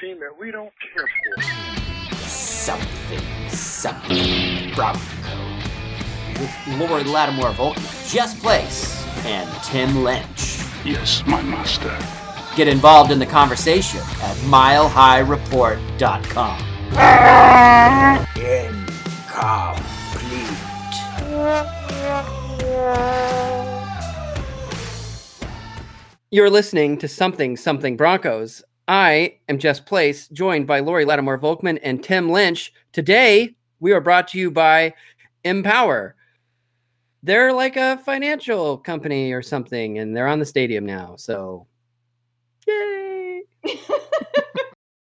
team that we don't care for. Something, something, Bronco. With Lori Lattimore Volkman, Jess Place, and Tim Lynch. Yes, my master. Get involved in the conversation at milehighreport.com. You're listening to Something Something Broncos. I am Jess Place, joined by Lori Lattimore Volkman and Tim Lynch. Today, we are brought to you by Empower. They're like a financial company or something, and they're on the stadium now. So, yay!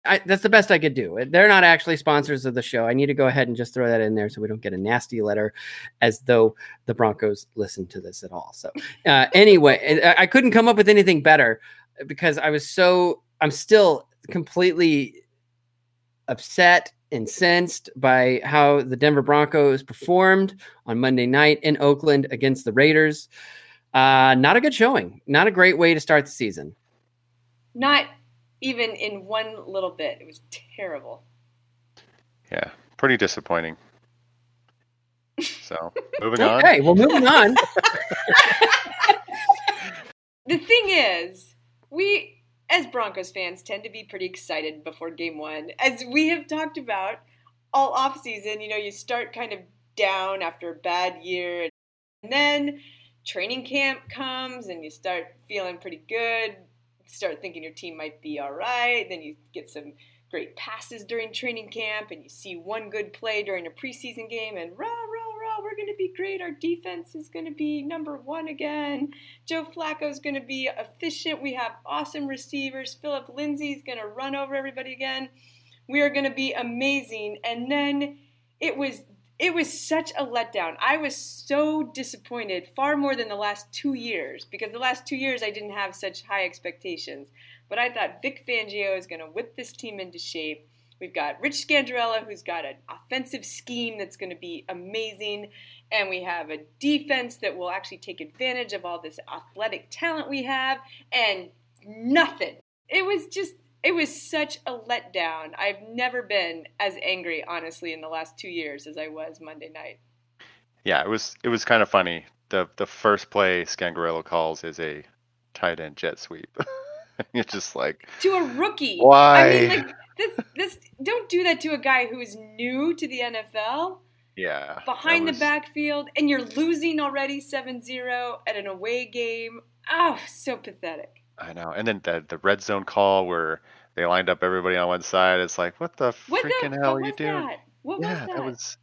I, that's the best I could do. They're not actually sponsors of the show. I need to go ahead and just throw that in there so we don't get a nasty letter as though the Broncos listen to this at all. So, uh, anyway, I, I couldn't come up with anything better because I was so, I'm still completely upset, incensed by how the Denver Broncos performed on Monday night in Oakland against the Raiders. Uh, not a good showing. Not a great way to start the season. Not even in one little bit. It was terrible. Yeah, pretty disappointing. So, moving on. Okay, well, moving on. The thing is, we as Broncos fans tend to be pretty excited before game one. As we have talked about all off season, you know, you start kind of down after a bad year. And then training camp comes and you start feeling pretty good. Start thinking your team might be all right. Then you get some great passes during training camp and you see one good play during a preseason game and rah, we're going to be great. Our defense is going to be number one again. Joe Flacco is going to be efficient. We have awesome receivers. Phillip Lindsay is going to run over everybody again. We are going to be amazing. And then it was it was such a letdown. I was so disappointed, far more than the last two years, because the last two years I didn't have such high expectations. But I thought Vic Fangio is going to whip this team into shape. We've got Rich Scangarello, who's got an offensive scheme that's going to be amazing. And we have a defense that will actually take advantage of all this athletic talent we have. And nothing. It was just, it was such a letdown. I've never been as angry, honestly, in the last two years as I was Monday night. Yeah, it was it was kind of funny. The the first play Scangarello calls is a tight end jet sweep. You're just like To a rookie. Why? I mean, like, this, this, don't do that to a guy who is new to the NFL. yeah. behind that the was- backfield and you're losing already 7-0 at an away game. Oh, so pathetic. I know. And then the the red zone call where they lined up everybody on one side. It's like, what the What freaking the hell what are you doing? that? What yeah, was that? that was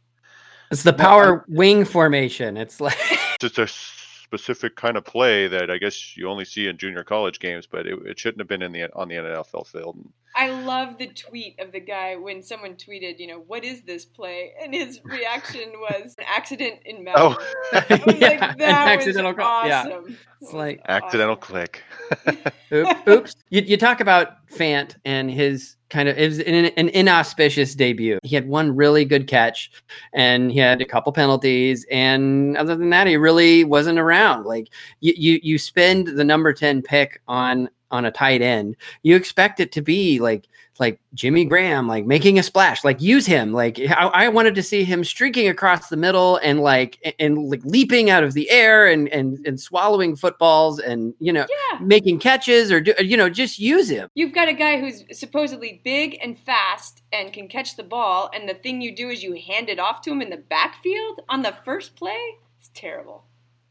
It's the Well, power wing formation. It's like just a specific kind of play that I guess you only see in junior college games, but it, it shouldn't have been in the on the NFL field. I love the tweet of the guy when someone tweeted, you know, what is this play? And his reaction was an accident in Melbourne. Oh, I was Yeah, like, an accidental was call, yeah. It's like- accidental awesome. click. Oop- oops. You, you talk about Fant and his kind of it was an, an inauspicious debut. He had one really good catch, and he had a couple penalties. And other than that, he really wasn't around. Like you, you, you spend the number ten pick on on a tight end. You expect it to be like like Jimmy Graham, like making a splash, like use him. Like I, I wanted to see him streaking across the middle and like and, and like leaping out of the air and and and swallowing footballs and you know Yeah. making catches or do, you know just use him. You've got a guy who's supposedly big and fast and can catch the ball, and the thing you do is you hand it off to him in the backfield on the first play? It's terrible.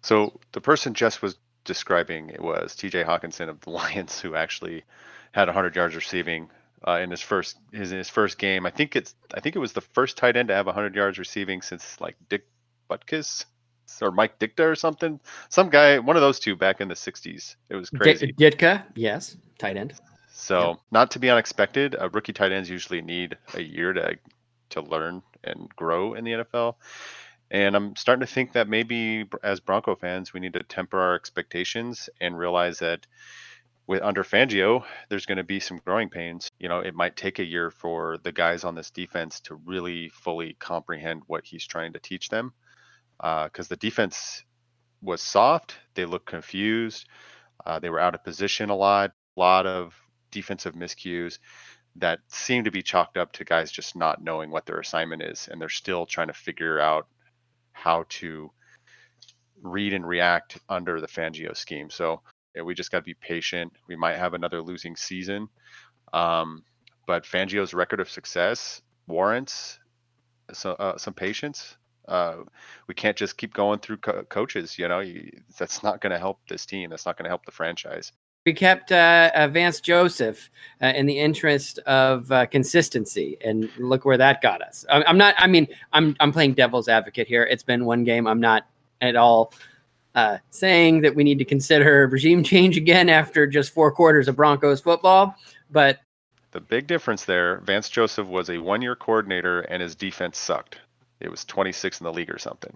So the person Jess was describing it was T.J. Hockenson of the Lions, who actually had 100 yards receiving uh, in his first his, his first game. I think it's I think it was the first tight end to have 100 yards receiving since like Dick Butkus or Mike Ditka or something. Some guy, one of those two back in the 60s. It was crazy. D- Ditka, yes, tight end. So not to be unexpected, uh, rookie tight ends usually need a year to to learn and grow in the NFL. And I'm starting to think that maybe as Bronco fans, we need to temper our expectations and realize that with under Fangio, there's going to be some growing pains. You know, it might take a year for the guys on this defense to really fully comprehend what he's trying to teach them. Because the defense was soft, they looked confused, uh, they were out of position a lot, a lot of defensive miscues that seem to be chalked up to guys just not knowing what their assignment is, and they're still trying to figure out how to read and react under the Fangio scheme. So yeah, we just got to be patient. We might have another losing season, um, but Fangio's record of success warrants so, uh, some patience. Uh, we can't just keep going through co- coaches. You know, you, that's not going to help this team. That's not going to help the franchise. We kept uh, uh, Vance Joseph uh, in the interest of uh, consistency, and look where that got us. I'm, I'm not. I mean, I'm I'm playing devil's advocate here. It's been one game. I'm not at all uh, saying that we need to consider regime change again after just four quarters of Broncos football. But The big difference there, Vance Joseph was a one-year coordinator and his defense sucked. It was 26 in the league or something.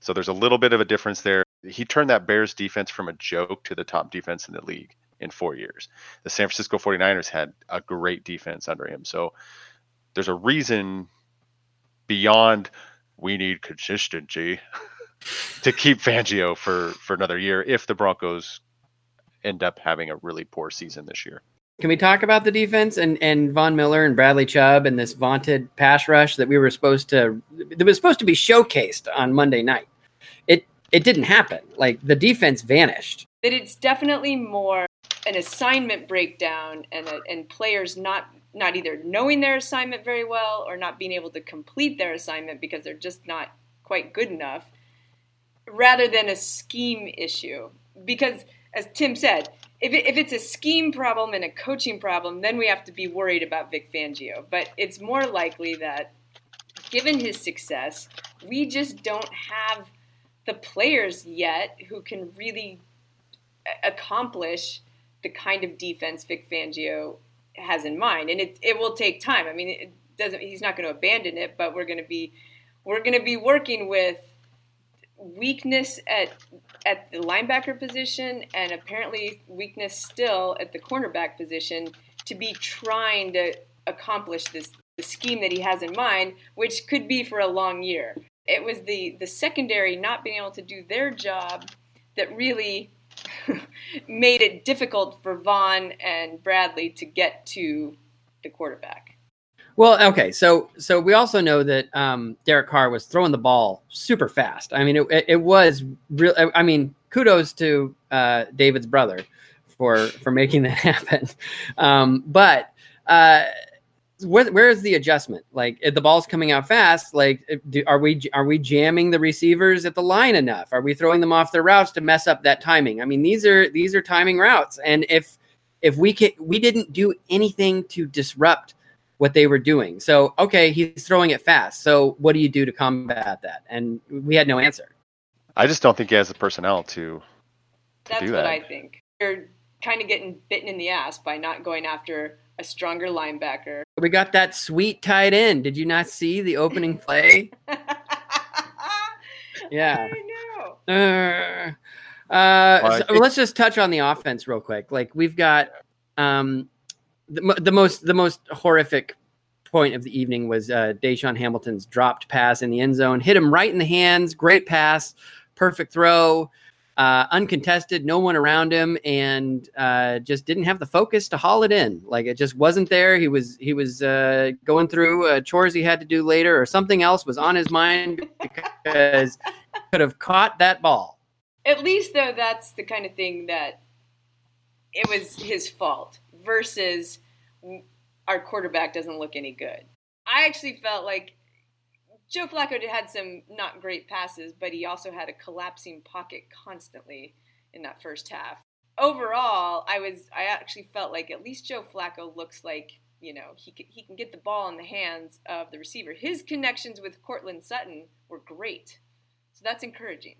So there's a little bit of a difference there. He turned that Bears defense from a joke to the top defense in the league in 4 years. The San Francisco 49ers had a great defense under him. So there's a reason beyond we need consistency to keep Fangio for for another year if the Broncos end up having a really poor season this year. Can we talk about the defense and, and Von Miller and Bradley Chubb and this vaunted pass rush that we were supposed to that was supposed to be showcased on Monday night? It it didn't happen. Like the defense vanished. That it's definitely more an assignment breakdown and a, and players not not either knowing their assignment very well or not being able to complete their assignment because they're just not quite good enough rather than a scheme issue. Because as Tim said if, it, if it's a scheme problem and a coaching problem then we have to be worried about Vic Fangio. But it's more likely that given his success we just don't have the players yet who can really accomplish the kind of defense Vic Fangio has in mind, and it it will take time. I mean, it doesn't. He's not going to abandon it, but we're going to be we're going to be working with weakness at at the linebacker position, and apparently weakness still at the cornerback position to be trying to accomplish this the scheme that he has in mind, which could be for a long year. It was the the secondary not being able to do their job that really made it difficult for Von and Bradley to get to the quarterback. Well, okay, so so we also know that um, Derek Carr was throwing the ball super fast. I mean, it, it, was real. I mean, kudos to uh, David's brother for for making that happen. Um, but uh, where, where is the adjustment? Like, if the ball's coming out fast. Like, do, are we are we jamming the receivers at the line enough? Are we throwing them off their routes to mess up that timing? I mean, these are these are timing routes, and if if we can we didn't do anything to disrupt what they were doing. So, okay, he's throwing it fast. So, what do you do to combat that? And we had no answer. I just don't think he has the personnel to. That's do what that. I think. You're kind of getting bitten in the ass by not going after a stronger linebacker. We got that sweet tight end. Did you not see the opening play? Yeah. I know. Uh, uh, I so let's just touch on the offense real quick. Like we've got um, the, the most the most horrific point of the evening was uh, DaeSean Hamilton's dropped pass in the end zone, hit him right in the hands. Great pass, perfect throw, uh, uncontested, no one around him, and uh, just didn't have the focus to haul it in. Like it just wasn't there. He was he was uh, going through uh, chores he had to do later, or something else was on his mind because could have caught that ball. At least though, that's the kind of thing that it was his fault versus our quarterback doesn't look any good. I actually felt like Joe Flacco had some not great passes, but he also had a collapsing pocket constantly in that first half. Overall, I was I actually felt like at least Joe Flacco looks like you know he can, he can get the ball in the hands of the receiver. His connections with Courtland Sutton were great, so that's encouraging.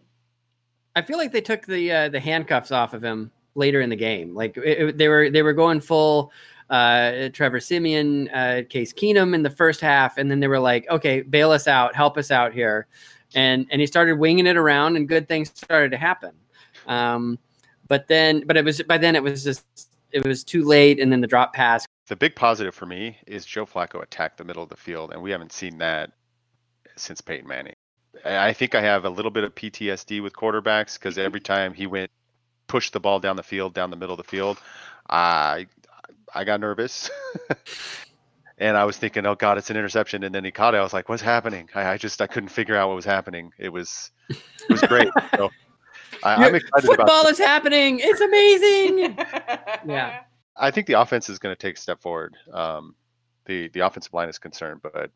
I feel like they took the uh, the handcuffs off of him later in the game. Like it, it- they were they were going full uh, Trevor Siemian, uh, Case Keenum in the first half, and then they were like, "Okay, bail us out, help us out here," and and he started winging it around, and good things started to happen. Um, but then, but it was by then it was just it was too late, and then the drop pass. The big positive for me is Joe Flacco attacked the middle of the field, and we haven't seen that since Peyton Manning. I think I have a little bit of PTSD with quarterbacks because every time he went push the ball down the field, down the middle of the field, I I got nervous. and I was thinking, oh God, it's an interception. And then he caught it. I was like, what's happening? I, I just I couldn't figure out what was happening. It was it was great. so I, I'm excited about Football is happening. It's amazing. Yeah. I think the offense is going to take a step forward. Um, the the offensive line is concerned, but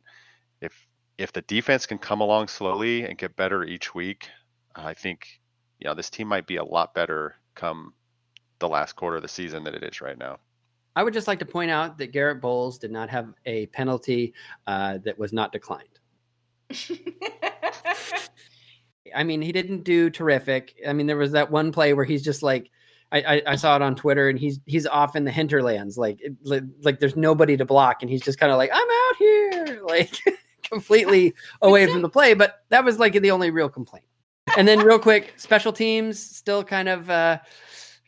if if the defense can come along slowly and get better each week, I think you know this team might be a lot better come the last quarter of the season than it is right now. I would just like to point out that Garett Bolles did not have a penalty uh, that was not declined. I mean, he didn't do terrific. I mean, there was that one play where he's just like, I, I, I saw it on Twitter, and he's he's off in the hinterlands, like it, like, like there's nobody to block, and he's just kind of like, I'm out here, like completely away from the play. But that was like the only real complaint. And then, real quick, special teams still kind of. Uh,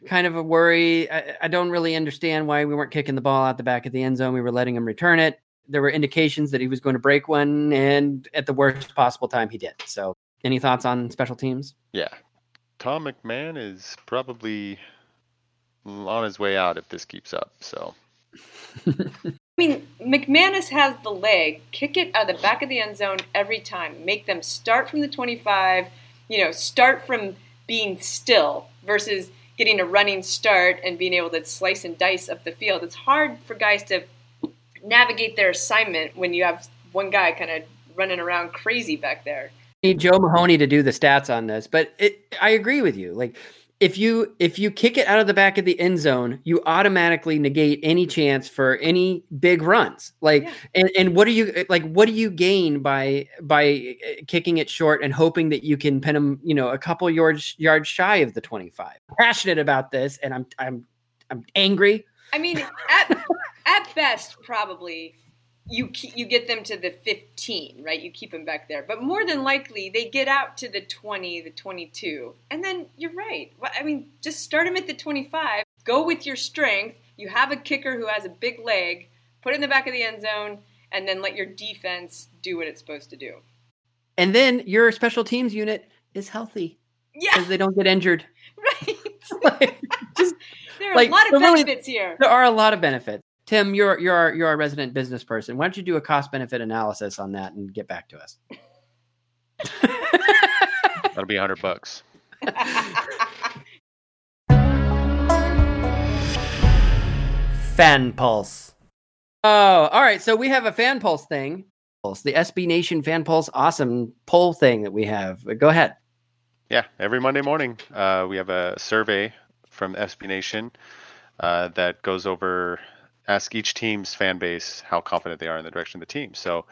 kind of a worry. I, I don't really understand why we weren't kicking the ball out the back of the end zone. We were letting him return it. There were indications that he was going to break one, and at the worst possible time, he did. So, any thoughts on special teams? Yeah, Tom McMahon is probably on his way out if this keeps up. So I mean, McManus has the leg. Kick it out of the back of the end zone every time. Make them start from the 25, you know, start from being still versus getting a running start and being able to slice and dice up the field. It's hard for guys to navigate their assignment when you have one guy kind of running around crazy back there. need Joe Mahoney to do the stats on this, but it, I agree with you. Like if you if you kick it out of the back of the end zone, you automatically negate any chance for any big runs. Like Yeah. and, and what do you like what do you gain by by uh, kicking it short and hoping that you can pin them, you know, a couple yards yards shy of the 25. Passionate about this and I'm I'm I'm angry. I mean, at at best, probably you you get them to the 15, right? You keep them back there, but more than likely they get out to the 20, the 22, and then you're right. I mean, just start them at the 25. Go with your strength. You have a kicker who has a big leg. Put it in the back of the end zone, and then let your defense do what it's supposed to do. And then your special teams unit is healthy Yeah, because they don't get injured. right. Like, just there are like, a lot of really- benefits here. There are a lot of benefits. Tim, you're you're our, you're our resident business person. Why don't you do a cost benefit analysis on that and get back to us? that'll be a hundred bucks. Fan Pulse. Oh, all right. So we have a Fan Pulse thing. Pulse, the SB Nation Fan Pulse awesome poll thing that we have. Go ahead. Yeah, every Monday morning uh, we have a survey from SB Nation uh, that goes over ask each team's fan base how confident they are in the direction of the team. So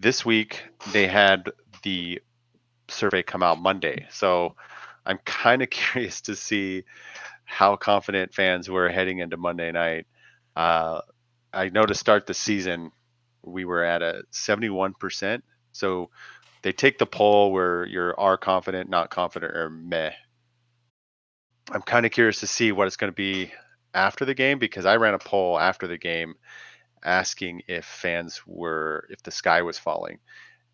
this week they had the survey come out Monday. So I'm kind of curious to see how confident fans were heading into Monday night. Uh, I know to start the season, we were at a 71%. So they take the poll where you're are confident, not confident, or meh. I'm kind of curious to see what it's going to be after the game because I ran a poll after the game asking if fans were if the sky was falling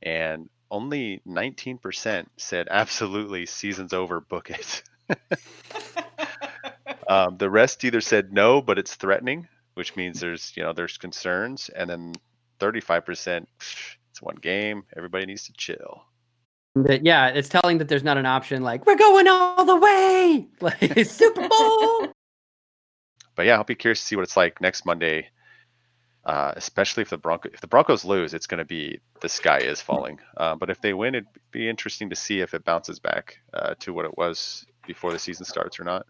and only 19% said absolutely season's over book it. Um, the rest either said no but it's threatening which means there's you know there's concerns and then 35% it's one game everybody needs to chill. But yeah, it's telling that there's not an option like we're going all the way, like Super Bowl. But yeah, I'll be curious to see what it's like next Monday. Uh, especially if the if the Broncos lose, it's going to be the sky is falling. Uh, but if they win, it'd be interesting to see if it bounces back uh, to what it was before the season starts or not.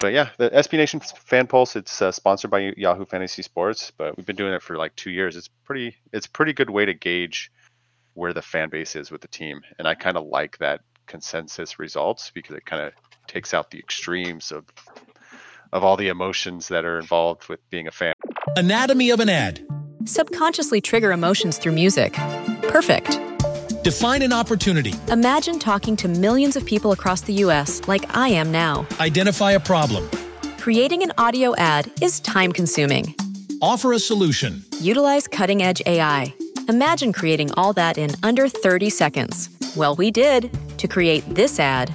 But yeah, the SB Nation Fan Pulse it's uh, sponsored by Yahoo Fantasy Sports, but we've been doing it for like two years. It's pretty it's pretty good way to gauge where the fan base is with the team, and I kind of like that consensus results because it kind of takes out the extremes of of all the emotions that are involved with being a fan. Anatomy of an ad. Subconsciously trigger emotions through music. Perfect. Define an opportunity. Imagine talking to millions of people across the US like I am now. Identify a problem. Creating an audio ad is time consuming. Offer a solution. Utilize cutting edge AI. Imagine creating all that in under 30 seconds. Well, we did to create this ad.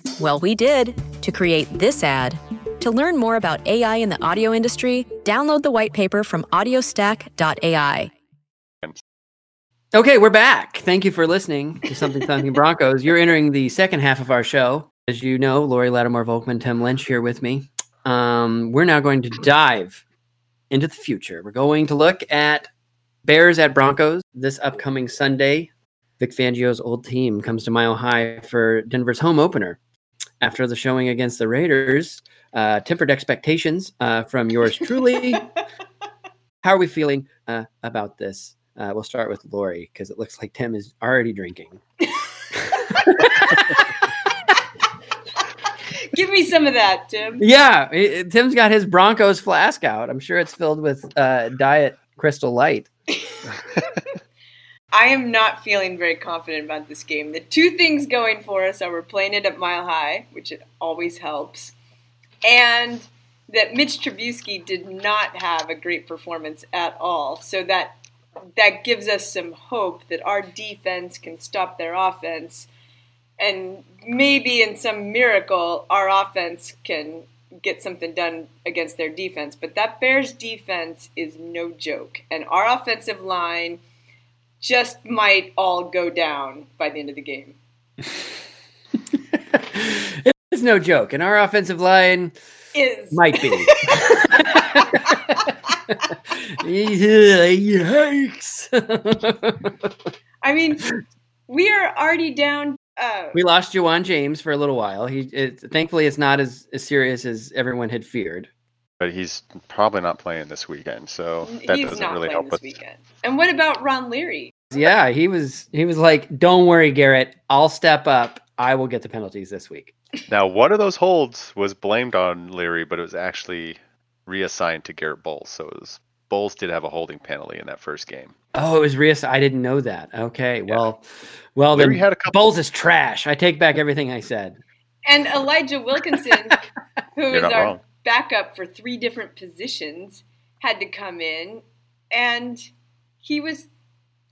Well, we did to create this ad. To learn more about AI in the audio industry, download the white paper from audiostack.ai. Okay, we're back. Thank you for listening to Something Something Broncos. You're entering the second half of our show. As you know, Lori Lattimore Volkman, Tim Lynch here with me. Um, we're now going to dive into the future. We're going to look at Bears at Broncos this upcoming Sunday. Vic Fangio's old team comes to Mile High for Denver's home opener. After the showing against the Raiders, uh, tempered expectations uh, from yours truly. How are we feeling uh, about this? Uh, we'll start with Lori because it looks like Tim is already drinking. Give me some of that, Tim. Yeah, i- i- Tim's got his Broncos flask out. I'm sure it's filled with uh, Diet Crystal Light. I am not feeling very confident about this game. The two things going for us are we're playing it at Mile High, which it always helps, and that Mitch Trubisky did not have a great performance at all. So that that gives us some hope that our defense can stop their offense, and maybe in some miracle our offense can get something done against their defense. But that Bears defense is no joke, and our offensive line just might all go down by the end of the game. It's no joke, and our offensive line Is might be. Yikes! I mean, we are already down. Uh, we lost Ja'Wuan James for a little while. He, it, thankfully, it's not as, as serious as everyone had feared. But he's probably not playing this weekend, so that he's doesn't not really help this us. weekend. And what about Ron Leary? Yeah, he was. He was like, "Don't worry, Garrett. I'll step up. I will get the penalties this week." Now, one of those holds was blamed on Leary, but it was actually reassigned to Garett Bolles. So it was Bolles did have a holding penalty in that first game. Oh, it was Rios. I didn't know that. Okay, well, well Leary then. had a couple. Bolles is trash. I take back everything I said. And Elijah Wilkinson, who You're is not our wrong. Backup for three different positions, had to come in, and he was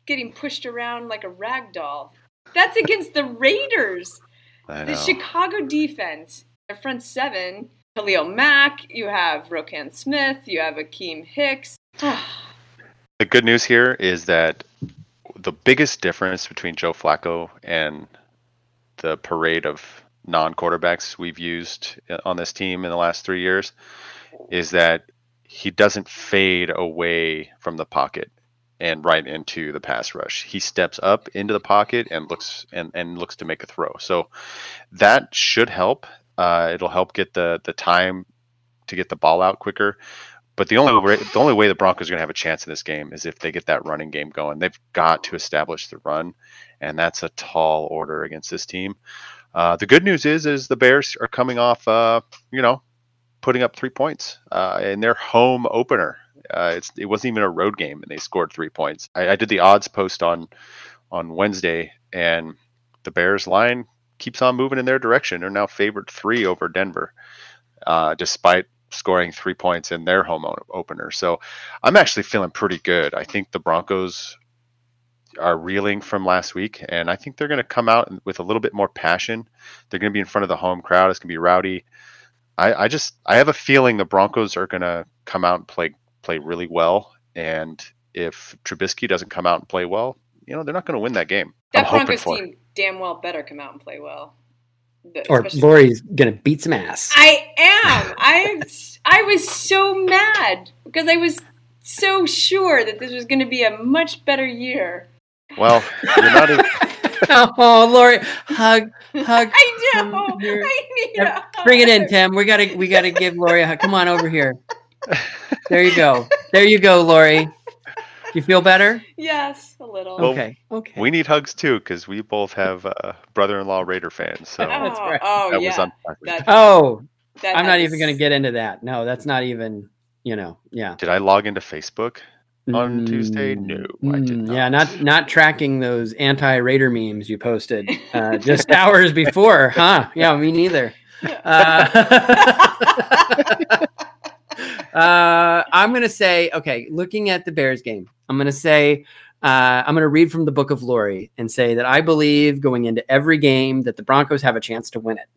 getting pushed around like a rag doll. That's against the Raiders. The. Chicago defense, their front seven, Khalil Mack, you have Roquan Smith, you have Akiem Hicks, The good news here is that the biggest difference between Joe Flacco and the parade of non-quarterbacks we've used uh, on this team in the last three years is that he doesn't fade away from the pocket and right into the pass rush. He steps up into the pocket and looks and, and looks to make a throw. So that should help. Uh, it'll help get the the time to get the ball out quicker. But the only way, the only way the Broncos are going to have a chance in this game is if they get that running game going. They've got to establish the run, and that's a tall order against this team. Uh, the good news is, is the Bears are coming off, uh, you know, putting up three points uh, in their home opener. Uh, it wasn't even a road game, and they scored three points. I, I did the odds post on on Wednesday, and the Bears line keeps on moving in their direction. They're now favored three over Denver, uh, despite scoring three points in their home opener. So I'm actually feeling pretty good. I think the Broncos are reeling from last week, and I think they're going to come out with a little bit more passion. They're going to be in front of the home crowd. It's going to be rowdy. I, I just I have a feeling the Broncos are going to come out and play play really well. And if Trubisky doesn't come out and play well, you know they're not going to win that game. That I'm Broncos team damn well better come out and play well. The- Or especially- Lori's gonna beat some ass. I am. I I was so mad because I was so sure that this was going to be a much better year. Well, you're not. As, oh, Lori, hug, hug. I do. I need Yeah, a Bring it in. Tim. We gotta we gotta give Lori a hug. Come on over here. There you go. There you go, Lori. Do you feel better? Yes, a little. Well, Okay. Okay. we need hugs too because we both have uh, brother-in-law Raider fans. So oh, That's right. oh, that yeah. was unpleasant. Oh, that I'm not even gonna get into that. No, that's not even. You know. Yeah. Did I log into Facebook? On Tuesday? Mm, No, I did mm, not. Yeah, not not tracking those anti-Raider memes you posted uh, just hours before, huh? Yeah, me neither. Uh, uh, I'm gonna say, okay, looking at the Bears game, I'm gonna say, uh, I'm gonna read from the Book of Lori and say that I believe going into every game that the Broncos have a chance to win it.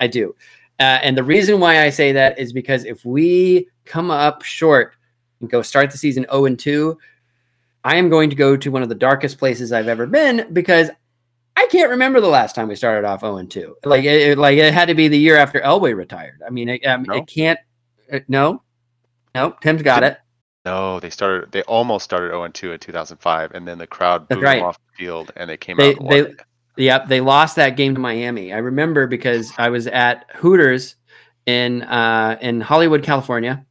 I do. Uh, and the reason why I say that is because if we come up short and go start the season 0 and 2, I am going to go to one of the darkest places I've ever been because I can't remember the last time we started off 0 and 2. Like it, it- like it had to be the year after Elway retired. I mean, it, um, No. it can't. uh, no, no. Tim's got it. No, they started. They almost started 0 and 2 in 2005, and then the crowd booed right. them off the field, and they came They- out. They-. Yep, they lost that game to Miami. I remember because I was at Hooters in uh, in Hollywood, California,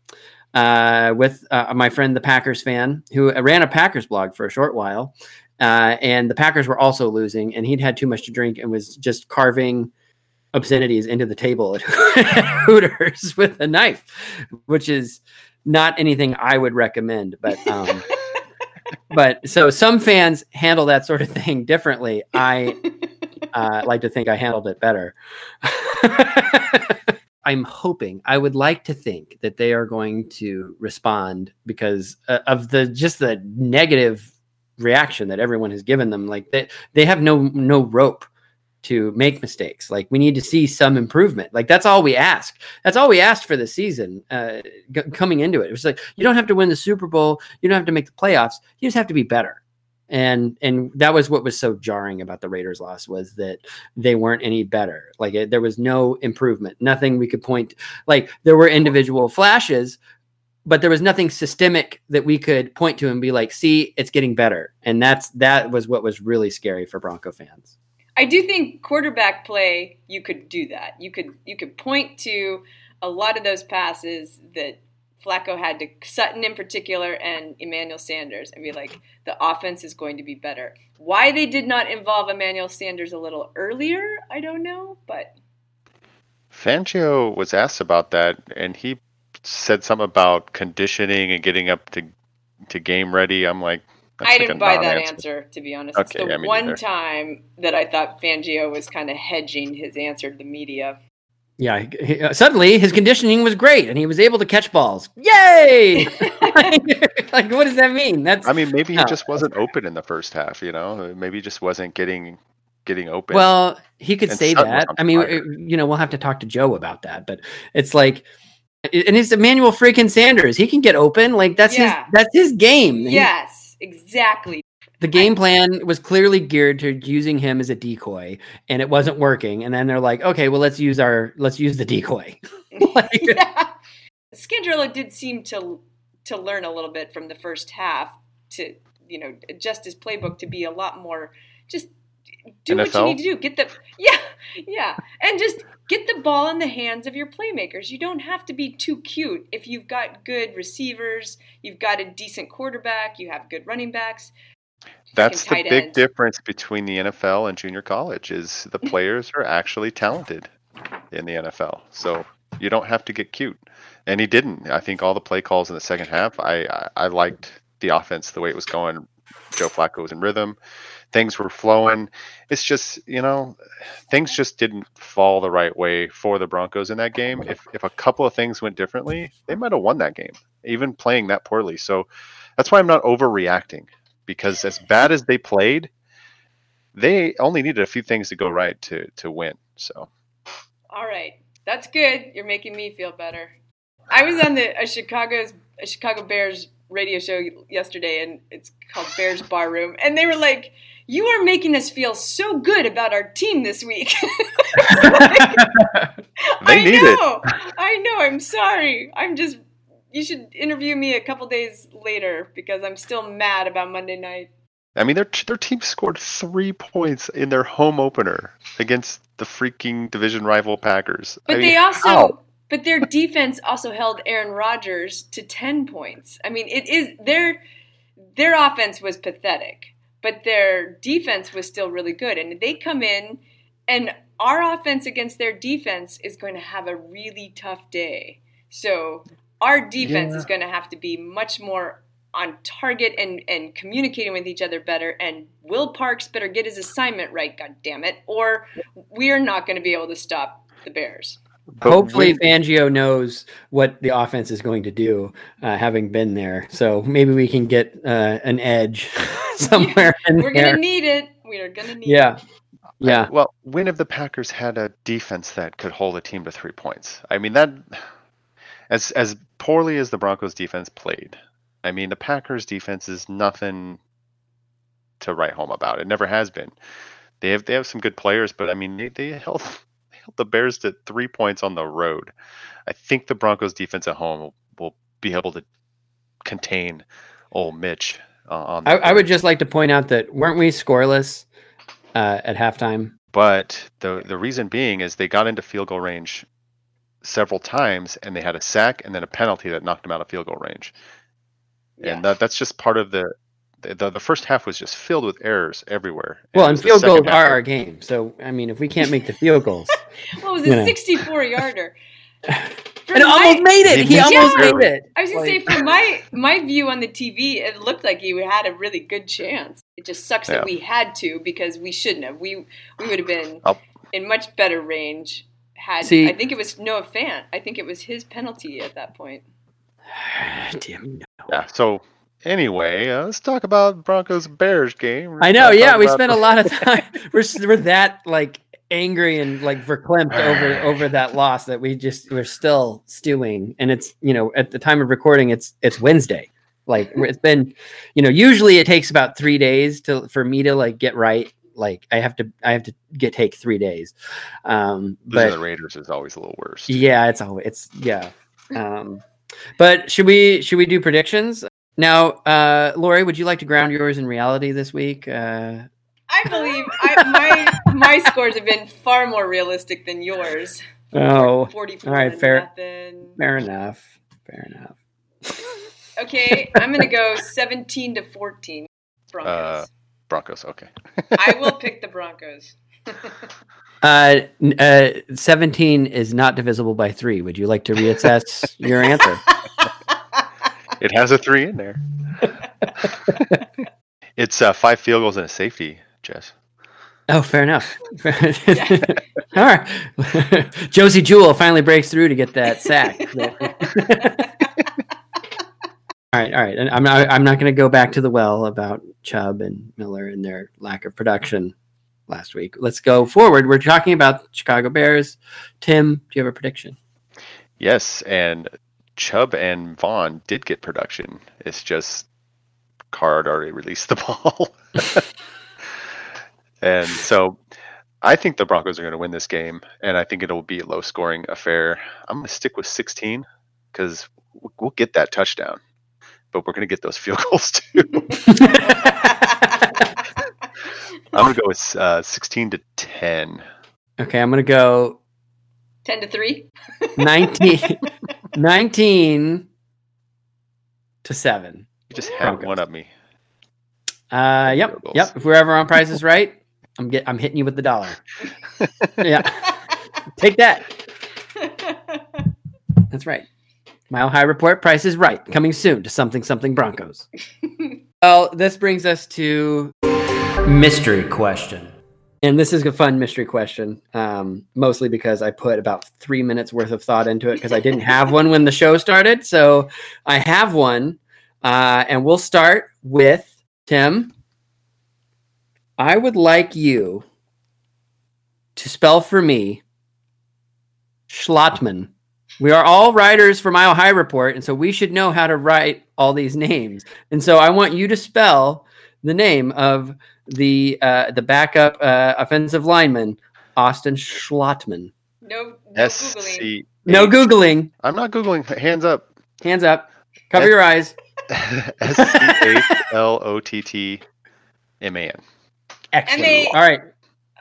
uh, with uh, my friend, the Packers fan, who ran a Packers blog for a short while. Uh, and the Packers were also losing, and he'd had too much to drink and was just carving obscenities into the table at Hooters with a knife, which is not anything I would recommend. But um, but so some fans handle that sort of thing differently. I uh, like to think I handled it better. I'm hoping, I would like to think that they are going to respond because uh, of the just the negative reaction that everyone has given them. Like they, they have no no rope to make mistakes. Like we need to see some improvement. Like that's all we ask. That's all we asked for the season uh, g- coming into it. It was like you don't have to win the Super Bowl. You don't have to make the playoffs. You just have to be better. And and that was what was so jarring about the Raiders loss was that they weren't any better. Like it, there was no improvement. Nothing we could point. Like there were individual flashes, but there was nothing systemic that we could point to and be like, "See, it's getting better." And that's that was what was really scary for Bronco fans. I do think quarterback play you could do that. You could you could point to a lot of those passes that Flacco had to Sutton in particular and Emmanuel Sanders and be like the offense is going to be better. Why they did not involve Emmanuel Sanders a little earlier, I don't know, but Fangio was asked about that, and he said something about conditioning and getting up to to game ready. I'm like, that's I like didn't buy that non-answer. to be honest. It's the yeah, one neither. time that I thought Fangio was kind of hedging his answer to the media. Yeah, he- he- uh, suddenly his conditioning was great and he was able to catch balls. Yay! like, what does that mean? That's I mean, maybe he No, just wasn't open in the first half. You know, maybe he just wasn't getting getting open. Well, he could And say that. I mean, fire. uh, you know, we'll have to talk to Joe about that. But it's like And it's Emmanuel freaking Sanders. He can get open. Like that's Yeah. his that's his game. Yes, exactly. The game plan was clearly geared to using him as a decoy, and it wasn't working. And then they're like, okay, well let's use our let's use the decoy. Like- yeah. Scangarello did seem to to learn a little bit from the first half to you know adjust his playbook to be a lot more just do what you need to do. Get the yeah yeah and just get the ball in the hands of your playmakers. You don't have to be too cute if you've got good receivers, you've got a decent quarterback, you have good running backs. That's the big ends. difference between the NFL and junior college is the players are actually talented in the NFL. So you don't have to get cute. And he didn't. I think all the play calls in the second half, I I, I liked the offense the way it was going. Joe Flacco was in rhythm. Things were flowing. It's just, you know, things just didn't fall the right way for the Broncos in that game. If if a couple of things went differently, they might have won that game, even playing that poorly. So that's why I'm not overreacting because as bad as they played, they only needed a few things to go right to to win. So All right, that's good. You're making me feel better. I was on the a Chicago's a Chicago Bears radio show yesterday, and it's called Bears Bar Room, and they were like, "You are making us feel so good about our team this week." They I need it. know. I know. I'm sorry. I'm just. You should interview me a couple days later because I'm still mad about Monday night. I mean, their their team scored three points in their home opener against the freaking division rival Packers. But I mean, they also, how? but their defense also held Aaron Rodgers to ten points. I mean, it is their their offense was pathetic, but their defense was still really good. And they come in, and our offense against their defense is going to have a really tough day. So our defense is going to have to be much more on target and and communicating with each other better. And Will Parks better get his assignment right. God damn it, or we are not going to be able to stop the Bears. But Hopefully, when- Fangio knows what the offense is going to do, uh, having been there. So maybe we can get uh, an edge somewhere in We're there. gonna need it. We are gonna need yeah, it. Yeah. Yeah. Well, when have the Packers had a defense that could hold a team to three points? I mean that as as poorly as the Broncos defense played, I mean the Packers defense is nothing to write home about. It never has been. They have they have some good players, but I mean they, they held they held the Bears to three points on the road. I think the Broncos defense at home will, will be able to contain old Mitch uh, on. I, I would just like to point out that weren't we scoreless uh, at halftime? But the the reason being is they got into field goal range several times, and they had a sack and then a penalty that knocked them out of field goal range. Yeah. And that, that's just part of the, the the the first half was just filled with errors everywhere. Well, and field goals are our game. So I mean, if we can't make the field goals, What was you a know. 64 yarder? For and almost made it. He He almost it made it. I was gonna Like- say, from my my view on the TV, it looked like he had a really good chance. It just sucks Yeah. that we had to because we shouldn't have. We we would have been I'll- in much better range had. See- I think it was Noah Fant. I think it was his penalty at that point. Damn you. Yeah. So anyway, uh, let's talk about Broncos Bears game. We're I know. Yeah, we spent the- a lot of time. We're we're that like angry and like verklempt over over that loss that we just we're still stewing. And it's you know at the time of recording, it's it's Wednesday. Like it's been, you know, usually it takes about three days to for me to like get right. Like I have to I have to get take three days. Um, but the Raiders is always a little worse. yeah, it's always it's yeah. Um, but should we should we do predictions now? Uh, Lori, would you like to ground yours in reality this week? Uh, I believe I, my my scores have been far more realistic than yours. oh, 44 all right, fair. nothing. fair enough. Fair enough. Okay, I'm gonna go 17 to 14. Broncos. Uh, Broncos. Okay. I will pick the Broncos. Uh, uh, seventeen is not divisible by three. Would you like to reassess your answer? It has a three in there. it's uh, five field goals and a safety, Jess. Oh, fair enough. All right. Josey Jewell finally breaks through to get that sack. All right, all right. And I'm not I'm not going to go back to the well about Chubb and Miller and their lack of production last week. Let's go forward. We're talking about Chicago Bears. Tim, do you have a prediction? Yes, and Chubb and Von did get production. It's just Carr already released the ball. and so I think the Broncos are going to win this game, and I think it'll be a low scoring affair. I'm going to stick with 16 because we'll get that touchdown, but we're going to get those field goals too. I'm going to go with uh, 16 to 10. Okay, I'm gonna go 10 to 3. 19, 19 to seven. You just had Broncos. one up me. Uh, yep, yep. If we're ever on Price is Right, I'm get I'm hitting you with the dollar. yeah, take that. That's right. Mile High Report Price is Right coming soon to something something Broncos. well, this brings us to mystery question. And this is a fun mystery question, um, mostly because I put about three minutes worth of thought into it because I didn't have one when the show started. So I have one, uh, and we'll start with Tim. I would like you to spell for me Schlottman. We are all writers for Mile High Report, and so we should know how to write all these names. And so I want you to spell the name of the uh, the backup uh, offensive lineman, Austin Schlottman. No, no S Googling. No googling. I'm not googling. Hands up. Hands up. Cover S- your eyes. S C H L O T T M A N. Excellent. All right.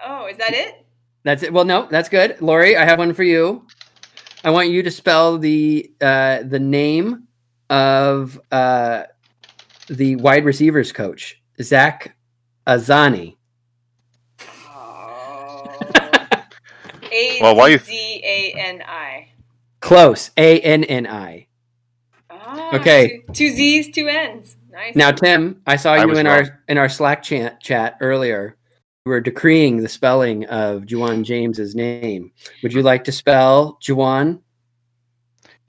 Oh, is that it? That's it. Well, no, that's good. Lori, I have one for you. I want you to spell the uh, the name of uh, the wide receivers coach, Zach Azzanni. Oh. A Well, while you- Z A N I. Close. A N N I. Ah, Okay. Two, two Z's, two N's. Nice. Now, Tim, I saw I you in wrong. our in our Slack chat chat earlier. You were decreeing the spelling of Ja'Wuan James's name. Would you like to spell Ja'Wuan?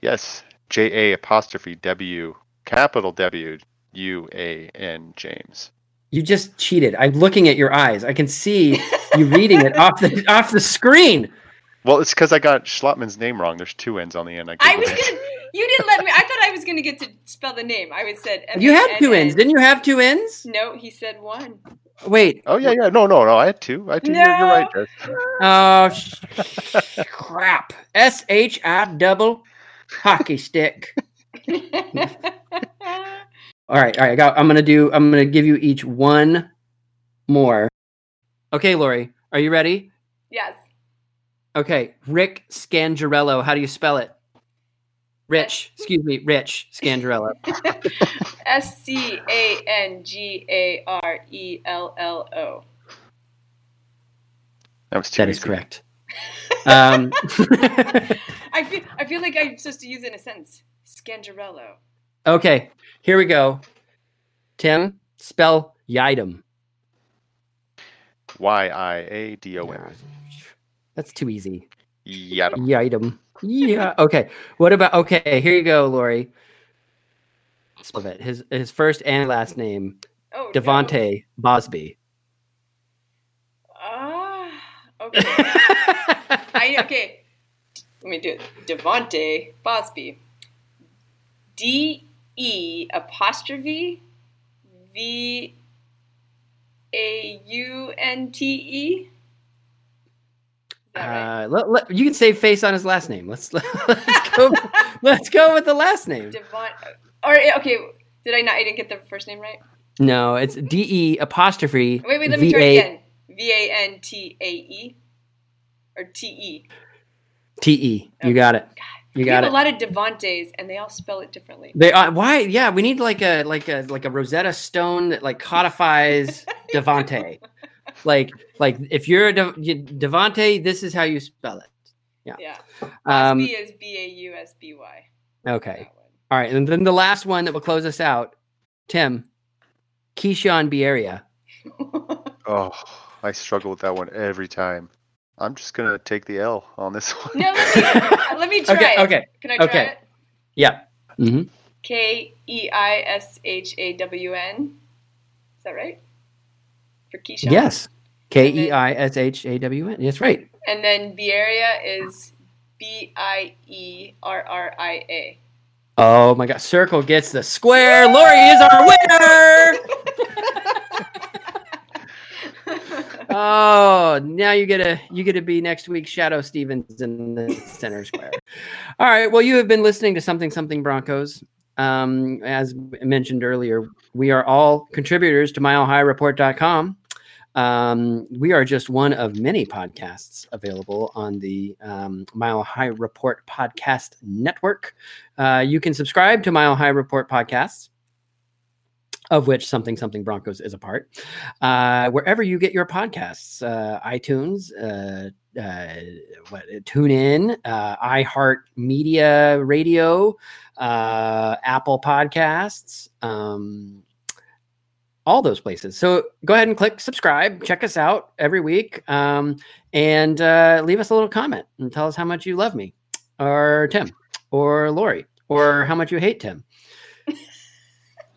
Yes. J A apostrophe W capital W U A N James. You just cheated. I'm looking at your eyes. I can see you reading it off the off the screen. Well, it's because I got Schlottman's name wrong. There's two N's on the end. I, I was it. gonna. You didn't let me. I thought I was gonna get to spell the name. I would said. You had two M-A-N-N. ends. Didn't you have two ends? No, he said one. Wait. Oh yeah, yeah. No, no, no. I had two. I had two. You're, you're right, Jess. Oh sh- crap. S H I double hockey stick. All right, all right. I got, I'm gonna do. I'm gonna give you each one more. Okay, Lori, are you ready? yes. Okay, Rick Scangarello. How do you spell it? Rich. Excuse me, Rich Scangarello. S C A N G A R E L L O. That was too That is easy. correct. Um, I feel. I feel like I'm supposed to use it in a sentence. Scangarello. okay, here we go. Tim, spell Yiadom. Y I A D O M. That's too easy. Yadam. Yidam. Yeah. Okay. What about? Okay, here you go, Lori. Spell it. His his first and last name, Oh. no. De'Vante Bausby. Ah. okay. I okay. Let me do it. De'Vante Bausby. D E apostrophe V A U N T E. That right? Uh, let, let- you can save face on his last name. Let's let's go. let's go with the last name. Devon. Or okay. Did I not? I didn't get the first name right. No, it's D E apostrophe. Wait, wait. Let me try again. V A N T A E. Or T E. T E. You got it. You We got have it. a lot of Devontes, and they all spell it differently. They are why? Yeah, we need like a like a like a Rosetta Stone that like codifies Devante. Like like if you're a De- Devante, this is how you spell it. Yeah. Um, Bausby is B A U S B Y. okay. All right, and then the last one that will close us out, Tim, Keishawn Bierria. Oh, I struggle with that one every time. I'm just gonna take the L on this one. No, let me, let me try Okay, it. okay, Can I try okay. it? Yeah. hmm K E I S H A W N. Is that right? For Keishawn? Yes. K E I S H A W N. That's right. And then Bierria is B I E R R I A. Oh my god, circle gets the square. Lori is our winner. oh, now you get to you get to be next week's Shadoe Stevens in the center square. All right. Well, you have been listening to something something Broncos. Um, as mentioned earlier, we are all contributors to MileHighReport.com. Um, we are just one of many podcasts available on the um, Mile High Report Podcast Network. Uh, you can subscribe to Mile High Report podcasts, of which Something Something Broncos is a part, uh, wherever you get your podcasts uh, iTunes, uh, uh, what, tune in, uh, iHeart Media Radio, uh, Apple Podcasts. Um, all those places. So go ahead and click subscribe. Check us out every week, um, and uh, leave us a little comment and tell us how much you love me, or Tim, or Lori, or how much you hate Tim.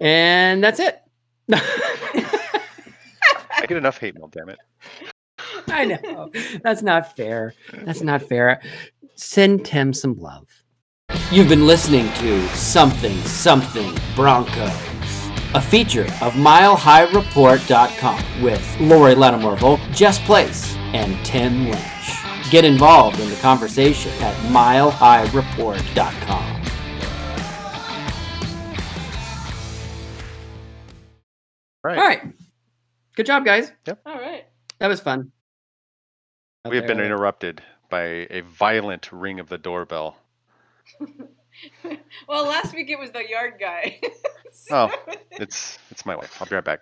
and that's it. I get enough hate mail, damn it. I know that's not fair. That's not fair. Send Tim some love. You've been listening to Something Something Broncos, a feature of MileHighReport.com with Lori Lattimore Volk, Jess Place, and Tim Lynch. Get involved in the conversation at MileHighReport.com. Right. All right. Good job, guys. Yep. All right. That was fun. We have been interrupted by a violent ring of the doorbell. well, last week it was the yard guy. Oh, it's it's my wife. I'll be right back.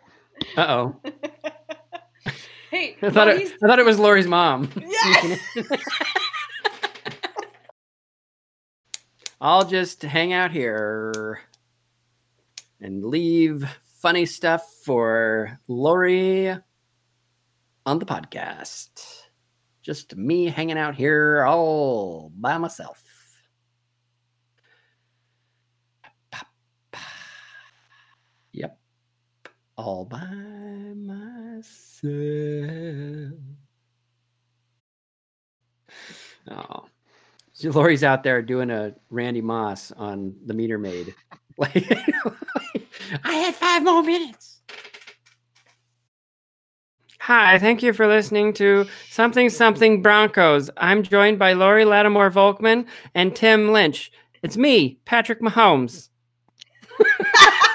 Uh oh. hey, I thought it, I thought it was Lori's mom. Yes! I'll just hang out here and leave funny stuff for Lori on the podcast. Just me hanging out here all by myself. Yep. All by myself. Oh. So Lori's out there doing a Randy Moss on the meter maid. Like, I had five more minutes. Hi, thank you for listening to Something Something Broncos. I'm joined by Lori Lattimore Volkman and Tim Lynch. It's me, Patrick Mahomes.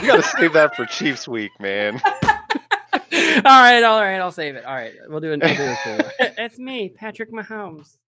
You gotta save that for Chiefs week, man. all right, all right, I'll save it. All right, we'll do it. We'll do it. it's me, Patrick Mahomes.